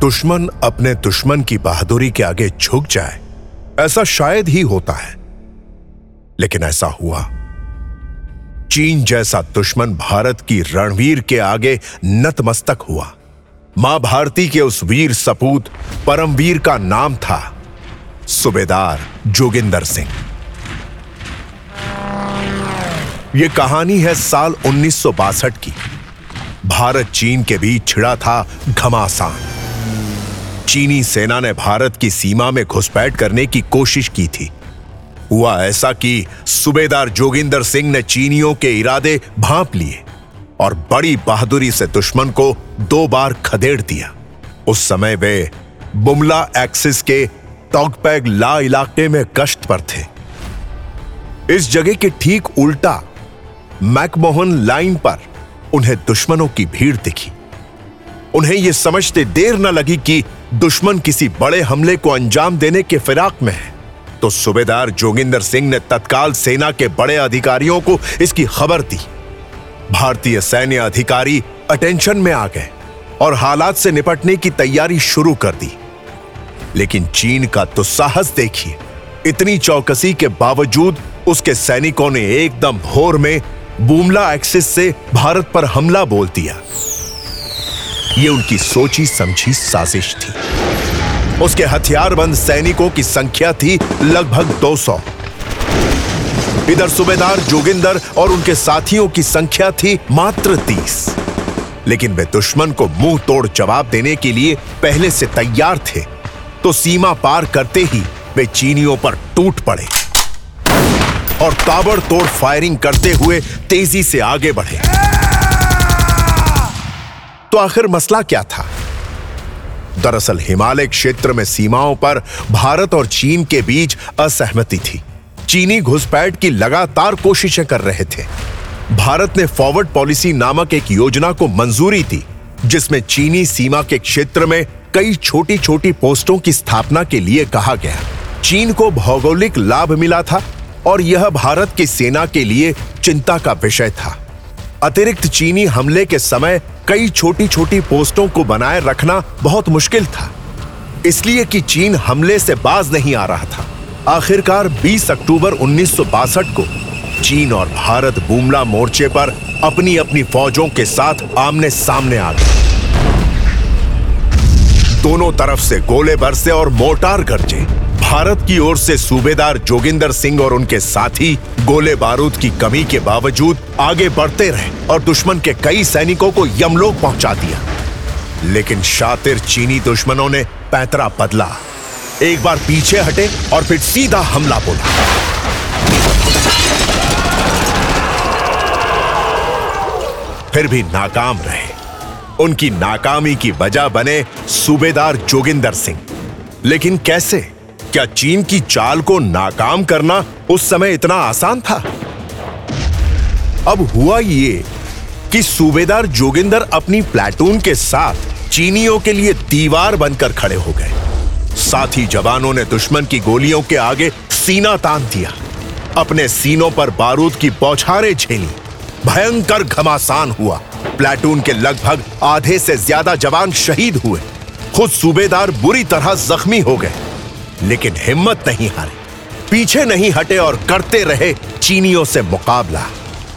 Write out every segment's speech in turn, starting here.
दुश्मन अपने दुश्मन की बहादुरी के आगे झुक जाए। ऐसा शायद ही होता है। लेकिन ऐसा हुआ। चीन जैसा दुश्मन भारत की रणवीर के आगे नतमस्तक हुआ। माँ भारती के उस वीर सपूत परमवीर का नाम था सुबेदार जोगिंदर सिंह। यह कहानी है साल 1962 की। भारत चीन के बीच छिड़ा था घमासान। चीनी सेना ने भारत की सीमा में घुसपैठ करने की कोशिश की थी। हुआ ऐसा कि सूबेदार जोगिंदर सिंह ने चीनियों के इरादे भांप लिए और बड़ी बहादुरी से दुश्मन को दो बार खदेड़ दिया। उस समय वे बुमला एक्सिस के टॉकपैग ला इलाके में गश्त पर थे। इस जगह के ठीक उल्टा मैकमोहन लाइन पर उन्हें दुश्मनों की भीड़ दिखी। उन्हें यह समझते देर न लगी कि दुश्मन किसी बड़े हमले को अंजाम देने के फिराक में है। तो सूबेदार जोगिंदर सिंह ने तत्काल सेना के बड़े अधिकारियों को इसकी खबर दी। भारतीय सैन्य अधिकारी अटेंशन में आ गए और हालात से निपटने की तैयारी शुरू कर दी। लेकिन चीन का तो साहस देखिए, इतनी चौकसी के बावजूद उसके सैनिकों ने एकदम भोर में बूमला एक्सिस से भारत पर हमला बोल दिया। यह उनकी सोची समझी साजिश थी। उसके हथियारबंद सैनिकों की संख्या थी लगभग 200 इधर सूबेदार जोगिंदर और उनके साथियों की संख्या थी मात्र 30 लेकिन वे दुश्मन को मुँह तोड़ जवाब देने के लिए पहले से तैयार थे तो सीमा पार करते ही वे चीनियों पर टूट पड़े और ताबड़तोड़ फायरिंग करते हुए तेज़ी से आगे बढ़े। तो आखिर मसला क्या था? दरअसल हिमालय क्षेत्र में सीमाओं पर भारत और चीन के बीच असहमति थी। चीनी घुसपैठ की लगातार कोशिशें कर रहे थे। भारत ने फॉरवर्ड पॉलिसी नामक एक योजना को मंजूरी दी, जिसमें चीनी सीमा के क्षेत्र में कई छोटी छोटी पोस्टों की स्थापना के लिए कहा गया। चीन को भौगोलिक लाभ मिला था और यह भारत की सेना के लिए चिंता का विषय था। अतिरिक्त चीनी हमले के समय कई छोटी छोटी पोस्टों को बनाए रखना बहुत मुश्किल था। इसलिए कि चीन हमले से बाज नहीं आ रहा था। आखिरकार 20 अक्टूबर उन्नीस सौ बासठ को चीन और भारत बुमला मोर्चे पर अपनी अपनी फौजों के साथ आमने सामने आ गए। दोनों तरफ़ से गोले बरसे और मोर्टार गरजे। भारत की ओर से सूबेदार जोगिंदर सिंह और उनके साथी गोले बारूद की कमी के बावजूद आगे बढ़ते रहे और दुश्मन के कई सैनिकों को यमलोक पहुँचा दिया। लेकिन शातिर चीनी दुश्मनों ने पैतरा बदला। एक बार पीछे हटे और फिर सीधा हमला बोला। फिर भी नाकाम रहे। उनकी नाकामी की वजह बने सूबेदार जोगिंदर सिंह। लेकिन कैसे? क्या चीन की चाल को नाकाम करना उस समय इतना आसान था? अब हुआ ये कि सूबेदार जोगिंदर अपनी प्लेटून के साथ चीनियों के लिए दीवार बनकर खड़े हो गए। साथी जवानों ने दुश्मन की गोलियों के आगे सीना तान दिया। अपने सीनों पर बारूद की बौछारें झेली। भयंकर घमासान हुआ। प्लेटून के लगभग आधे से ज़्यादा जवान शहीद हुए। खुद सूबेदार बुरी तरह जख्मी हो गए। लेकिन हिम्मत नहीं हारे। पीछे नहीं हटे और करते रहे चीनियों से मुकाबला।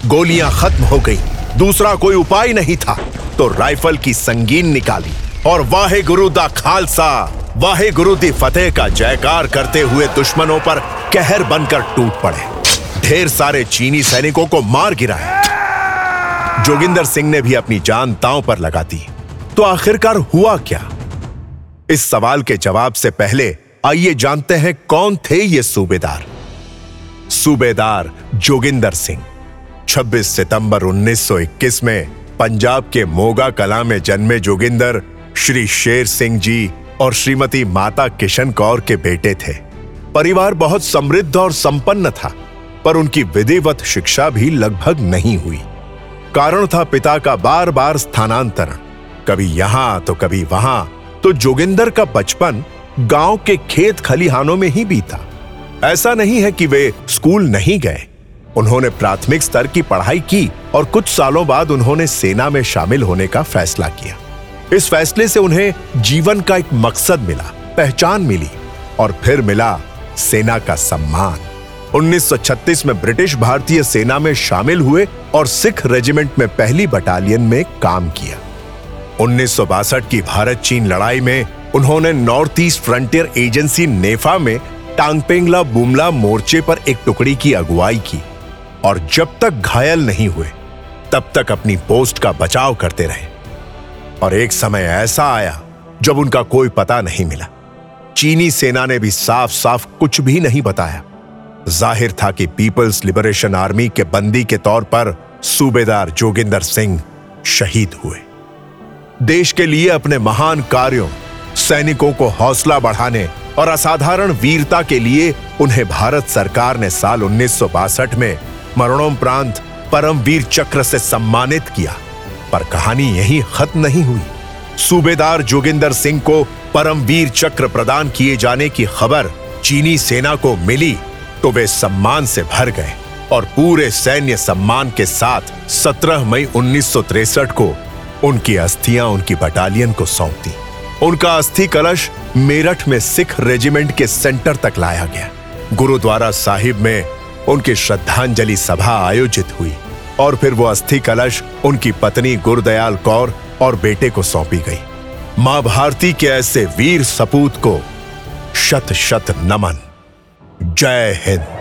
गोलियाँ खत्म हो गई। दूसरा कोई उपाय नहीं था। तो राइफल की संगीन निकाली और वाहे गुरु दा खालसा वाहे गुरु दी फतेह का जयकार करते हुए दुश्मनों पर कहर बनकर टूट पड़े। ढेर सारे चीनी सैनिकों को मार गिराया जोगिंदर सिंह ने भी अपनी जान तांव पर लगा दी। तो आखिरकार हुआ क्या? इस सवाल के जवाब से पहले आइए जानते हैं कौन थे ये सूबेदार। सूबेदार जोगिंदर सिंह 26 सितंबर 1921 में पंजाब के मोगा कला में जन्मे जोगिंदर श्री शेर सिंह जी और श्रीमती माता किशन कौर के बेटे थे। परिवार बहुत समृद्ध और संपन्न था, पर उनकी विधिवत शिक्षा भी लगभग नहीं हुई। कारण था पिता का बार बार स्थानांतरण, कभी यहाँ तो कभी वहाँ। तो जोगिंदर का बचपन गाँव के खेत खलिहानों में ही बीता। ऐसा नहीं है कि वे स्कूल नहीं गए। उन्होंने प्राथमिक स्तर की पढ़ाई की और कुछ सालों बाद उन्होंने सेना में शामिल होने का फैसला किया। इस फैसले से उन्हें जीवन का एक मकसद मिला, पहचान मिली और फिर मिला सेना का सम्मान। 1936 में ब्रिटिश भारतीय सेना में शामिल हुए और सिख रेजिमेंट में पहली बटालियन में काम किया। उन्नीस सौ बासठ की भारत चीन लड़ाई में उन्होंने North East Frontier Agency NEFA में टांगपेंगला बुमला मोर्चे पर एक टुकड़ी की अगुवाई की और जब तक घायल नहीं हुए, तब तक अपनी पोस्ट का बचाव करते रहे। और एक समय ऐसा आया जब उनका कोई पता नहीं मिला। चीनी सेना ने भी साफ़ साफ़ कुछ भी नहीं बताया। ज़ाहिर था कि पीपल्स लिबरेशन आर्मी के बंदी के तौर पर सूबेदार जोगिंदर सिंह शहीद हुए। देश के लिए अपने महान कार्यों सैनिकों को हौसला बढ़ाने और असाधारण वीरता के लिए उन्हें भारत सरकार ने साल उन्नीस में मरणोपरांत परमवीर चक्र से सम्मानित किया। पर कहानी यही खत्म नहीं हुई। सूबेदार जोगिंदर सिंह को परमवीर चक्र प्रदान किए जाने की खबर चीनी सेना को मिली तो वे सम्मान से भर गए और पूरे सैन्य सम्मान के साथ 17 मई उन्नीस को उनकी अस्थियाँ उनकी बटालियन को सौंप दी उनका अस्थि कलश मेरठ में सिख रेजिमेंट के सेंटर तक लाया गया। गुरुद्वारा साहिब में उनकी श्रद्धांजलि सभा आयोजित हुई और फिर वो अस्थि कलश उनकी पत्नी गुरदयाल कौर और बेटे को सौंपी गई। माँ भारती के ऐसे वीर सपूत को शत शत नमन। जय हिंद।